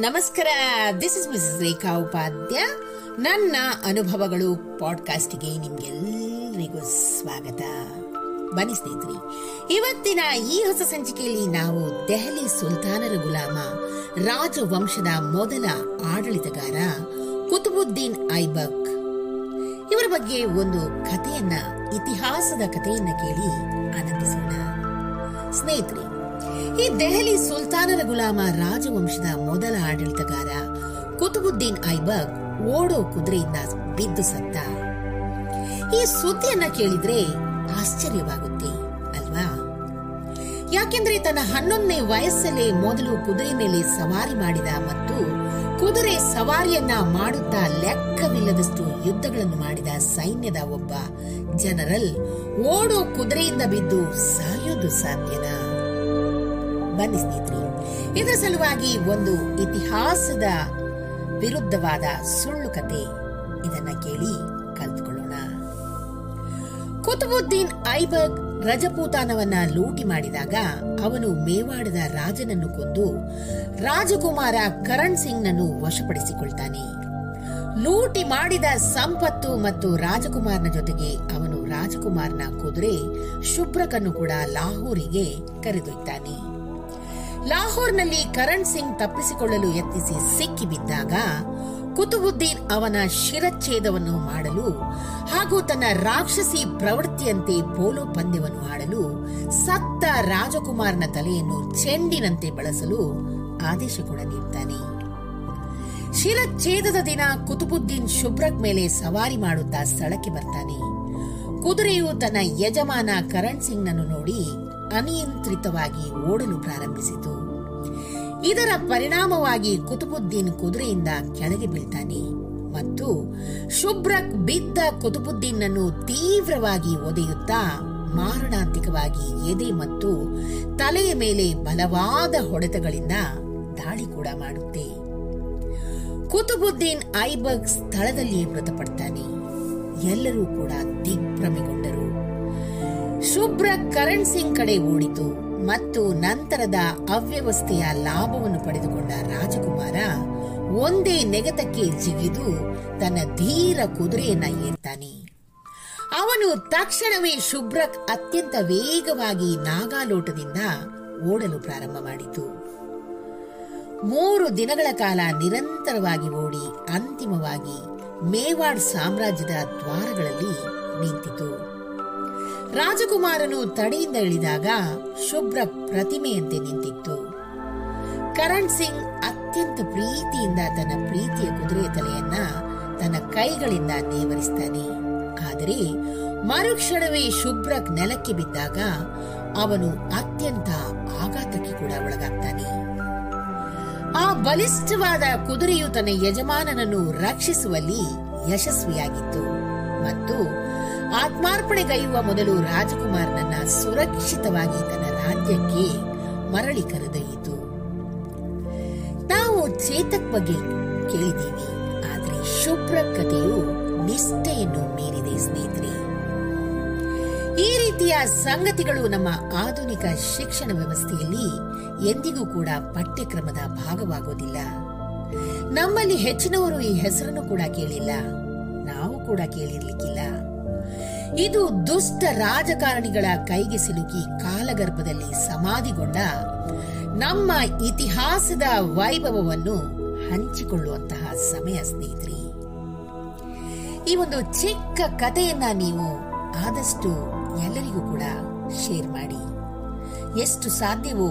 ನಮಸ್ಕಾರ. This is miss Rekha Upadhya ನನ್ನ ಅನುಭವಗಳು ಪಾಡ್ಕಾಸ್ಟ್ಗೆ ನಿಮ್ಗೆಲ್ಲರಿಗೂ ಸ್ವಾಗತ. ಬನ್ನಿ ಸ್ನೇಹಿತರೆ, ಇವತ್ತಿನ ಈ ಹೊಸ ಸಂಚಿಕೆಯಲ್ಲಿ ನಾವು ದೆಹಲಿ ಸುಲ್ತಾನರ ಗುಲಾಮ, ರಾಜವಂಶದ ಮೊದಲ ಆಡಳಿತಗಾರ ಕುತುಬುದ್ದೀನ್ ಐಬಕ್. ಇವರ ಬಗ್ಗೆ ಒಂದು ಕಥೆಯನ್ನ, ಇತಿಹಾಸದ ಕಥೆಯನ್ನ ಕೇಳಿ ಆನಂದಿಸೋಣ. ಸ್ನೇಹಿತರೆ ಈ ದೆಹಲಿ ಸುಲ್ತಾನರ ಗುಲಾಮ ರಾಜವಂಶದ ಮೊದಲ ಆಡಳಿತಗಾರ ಕುತುಬುದ್ದೀನ್ ಐಬಕ್ ಓಡೋ ಕುದುರೆಯಿಂದ ಬಿದ್ದು ಸತ್ತ. ಈ ಸುದ್ದಿಯನ್ನ ಕೇಳಿದ್ರೆ ಆಶ್ಚರ್ಯವಾಗುತ್ತೆ, ಅಲ್ವಾ? ಯಾಕೆಂದ್ರೆ ತನ್ನ ಹನ್ನೊಂದನೇ ವಯಸ್ಸಲ್ಲೇ ಮೊದಲು ಕುದುರೆ ಮೇಲೆ ಸವಾರಿ ಮಾಡಿದ ಮತ್ತು ಕುದುರೆ ಸವಾರಿಯನ್ನ ಮಾಡುತ್ತಾ ಲೆಕ್ಕವಿಲ್ಲದಷ್ಟು ಯುದ್ಧಗಳನ್ನು ಮಾಡಿದ ಸೈನ್ಯದ ಒಬ್ಬ ಜನರಲ್ ಓಡೋ ಕುದುರೆಯಿಂದ ಬಿದ್ದು ಸಾಯೋದು ಸಾಧ್ಯನಾ? ಬನ್ನಿ ಸ್ನೇಹಿತರೆ. ಇದರ ಸಲುವಾಗಿ ಒಂದು ಇತಿಹಾಸದ ವಿರುದ್ಧವಾದ ಸುಳ್ಳು ಕತೆ ಇದನ್ನ ಕೇಳಿ ಕಲ್ತ್ಕೊಳ್ಳೋಣ. ಕುತುಬುದ್ದೀನ್ ಐಬಕ್ ರಜಪೂತಾನವನ್ನ ಲೂಟಿ ಮಾಡಿದಾಗ ಅವನು ಮೇವಾಡದ ರಾಜನನ್ನು ಕೊಂದು ರಾಜಕುಮಾರ ಕರಣ್ ಸಿಂಗ್ ನನ್ನು ವಶಪಡಿಸಿಕೊಳ್ತಾನೆ. ಲೂಟಿ ಮಾಡಿದ ಸಂಪತ್ತು ಮತ್ತು ರಾಜಕುಮಾರನ ಜೊತೆಗೆ ಅವನು ರಾಜಕುಮಾರನ ಕುದುರೆ ಶುಭ್ರಕನ್ನು ಕೂಡ ಲಾಹೋರಿಗೆ ಕರೆದೊಯ್ತಾನೆ. ಲಾಹೋರ್ನಲ್ಲಿ ಕರಣ್ ಸಿಂಗ್ ತಪ್ಪಿಸಿಕೊಳ್ಳಲು ಯತ್ನಿಸಿ ಸಿಕ್ಕಿಬಿದ್ದಾಗ ಕುತುಬುದ್ದೀನ್ ಅವನ ಶಿರಚ್ಛೇದವನ್ನು ಮಾಡಲು ಹಾಗೂ ತನ್ನ ರಾಕ್ಷಸಿ ಪ್ರವೃತ್ತಿಯಂತೆ ಪೋಲೋ ಪಂದ್ಯವನ್ನು ಆಡಲು ಸತ್ತ ರಾಜಕುಮಾರನ ತಲೆಯನ್ನು ಚೆಂಡಿನಂತೆ ಬಳಸಲು ಆದೇಶ ಕೂಡ ನೀಡ್ತಾನೆ ಶಿರಚ್ಛೇದದ ದಿನ ಕುತುಬುದ್ದೀನ್ ಶುಭ್ರಕ್ ಮೇಲೆ ಸವಾರಿ ಮಾಡುತ್ತಾ ಸ್ಥಳಕ್ಕೆ ಬರ್ತಾನೆ. ಕುದುರೆಯು ತನ್ನ ಯಜಮಾನ ಕರಣ್ ಸಿಂಗ್ ನನ್ನು ನೋಡಿ ಅನಿಯಂತ್ರಿತವಾಗಿ ಓಡಲು ಪ್ರಾರಂಭಿಸಿತು. ಇದರ ಪರಿಣಾಮವಾಗಿ ಕುತುಬುದ್ದೀನ್ ಕುದುರೆಯಿಂದ ಕೆಳಗೆ ಬೀಳ್ತಾನೆ ಮತ್ತು ಶುಭ್ರಕ್ ಬಿದ್ದ ಕುತುಬುದ್ದೀನನ್ನು ತೀವ್ರವಾಗಿ ಒದೆಯುತ್ತಾ ಮಾರಣಾಂತಿಕವಾಗಿ ಎದೆ ಮತ್ತು ತಲೆಯ ಮೇಲೆ ಬಲವಾದ ಹೊಡೆತಗಳಿಂದ ದಾಳಿ ಕೂಡ ಮಾಡುತ್ತೆ. ಕುತುಬುದ್ದೀನ್ ಐಬಗ್ ಸ್ಥಳದಲ್ಲಿಯೇ ಮೃತಪಡ್ತಾನೆ. ಎಲ್ಲರೂ ಕೂಡ ದಿಗ್ಭ್ರಮೆಗೊಂಡರು. ಶುಭ್ರ ಕರಣ್ ಸಿಂಗ್ ಕಡೆ ಓಡಿತು ಮತ್ತು ನಂತರದ ಅವ್ಯವಸ್ಥೆಯ ಲಾಭವನ್ನು ಪಡೆದುಕೊಂಡ ರಾಜಕುಮಾರ ಒಂದೇ ನೆಗತಕ್ಕೆ ಜಿಗಿದು ತನ್ನ ಧೀರ ಕುದುರೆಯನ್ನ ಏರ್ತಾನೆ. ಅವನು ತಕ್ಷಣವೇ ಶುಭ್ರಕ್ ಅತ್ಯಂತ ವೇಗವಾಗಿ ನಾಗಾಲೋಟದಿಂದ ಓಡಲು ಪ್ರಾರಂಭ ಮಾಡಿತು. ಮೂರು ದಿನಗಳ ಕಾಲ ನಿರಂತರವಾಗಿ ಓಡಿ ಅಂತಿಮವಾಗಿ ಮೇವಾಡ್ ಸಾಮ್ರಾಜ್ಯದ ದ್ವಾರಗಳಲ್ಲಿ ನಿಂತಿತು. ರಾಜಕುಮಾರನು ತಡೆಯಿಂದ ಇಳಿದಾಗ ಶುಭ್ರ ಪ್ರತಿಮೆಯಂತೆ ನಿಂತಿತ್ತು. ಕರಣ್ ಸಿಂಗ್ ಅತ್ಯಂತ ಪ್ರೀತಿಯಿಂದ ತನ್ನ ಪ್ರೀತಿಯ ಕುದುರೆಯ ತಲೆಯನ್ನ ತನ್ನ ಕೈಗಳಿಂದ ನೇವರಿಸ್ತಾನೆ. ಆದರೆ ಮರುಕ್ಷಣವೇ ಶುಭ್ರ ನೆಲಕ್ಕೆ ಬಿದ್ದಾಗ ಅವನು ಅತ್ಯಂತ ಆಘಾತಕ್ಕೆ ಕೂಡ ಒಳಗಾಗ್ತಾನೆ. ಆ ಬಲಿಷ್ಠವಾದ ಕುದುರೆಯು ತನ್ನ ಯಜಮಾನನನ್ನು ರಕ್ಷಿಸುವಲ್ಲಿ ಯಶಸ್ವಿಯಾಗಿತ್ತು. ಮತ್ತು ಆತ್ಮಾರ್ಪಣೆಗೈಯುವ ಮೊದಲು ರಾಜಕುಮಾರನನ್ನ ಸುರಕ್ಷಿತವಾಗಿ ತನ್ನ ರಾಜ್ಯಕ್ಕೆ ಮರಳಿ ಕರೆದೊಯ್ಯಿತು. ನಾವು ಚೇತಕ್ ಬಗ್ಗೆ ಕೇಳಿದ್ದೀವಿ, ಆದರೆ ಶುಭ್ರ ಕಥೆಯು ನಿಷ್ಠೆಯನ್ನು ಮೀರಿದೆ, ಸ್ನೇಹಿತರೆ. ಈ ರೀತಿಯ ಸಂಗತಿಗಳು ನಮ್ಮ ಆಧುನಿಕ ಶಿಕ್ಷಣ ವ್ಯವಸ್ಥೆಯಲ್ಲಿ ಎಂದಿಗೂ ಕೂಡ ಪಠ್ಯಕ್ರಮದ ಭಾಗವಾಗೋದಿಲ್ಲ. ನಮ್ಮಲ್ಲಿ ಹೆಚ್ಚಿನವರು ಈ ಹೆಸರನ್ನು ಕೂಡ ಕೇಳಿಲ್ಲ. ನಾವು ಕೂಡ ಕೇಳಿರ್ಲಿಕ್ಕಿಲ್ಲ. ಇದು ದುಷ್ಟ ರಾಜಕಾರಣಿಗಳ ಕೈಗೆ ಸಿಲುಕಿ ಕಾಲಗರ್ಭದಲ್ಲಿ ಸಮಾಧಿಗೊಂಡ ನಮ್ಮ ಇತಿಹಾಸದ ವೈಭವವನ್ನು ಹಂಚಿಕೊಳ್ಳುವಂತಹ ಸಮಯ, ಸ್ನೇಹಿತರಿ. ಈ ಒಂದು ಚಿಕ್ಕ ಕಥೆಯನ್ನ ನೀವು ಆದಷ್ಟು ಎಲ್ಲರಿಗೂ ಕೂಡ ಶೇರ್ ಮಾಡಿ. ಎಷ್ಟು ಸಾಧ್ಯವೋ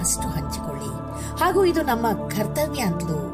ಅಷ್ಟು ಹಂಚಿಕೊಳ್ಳಿ. ಹಾಗೂ ಇದು ನಮ್ಮ ಕರ್ತವ್ಯ ಅಂತಲೂ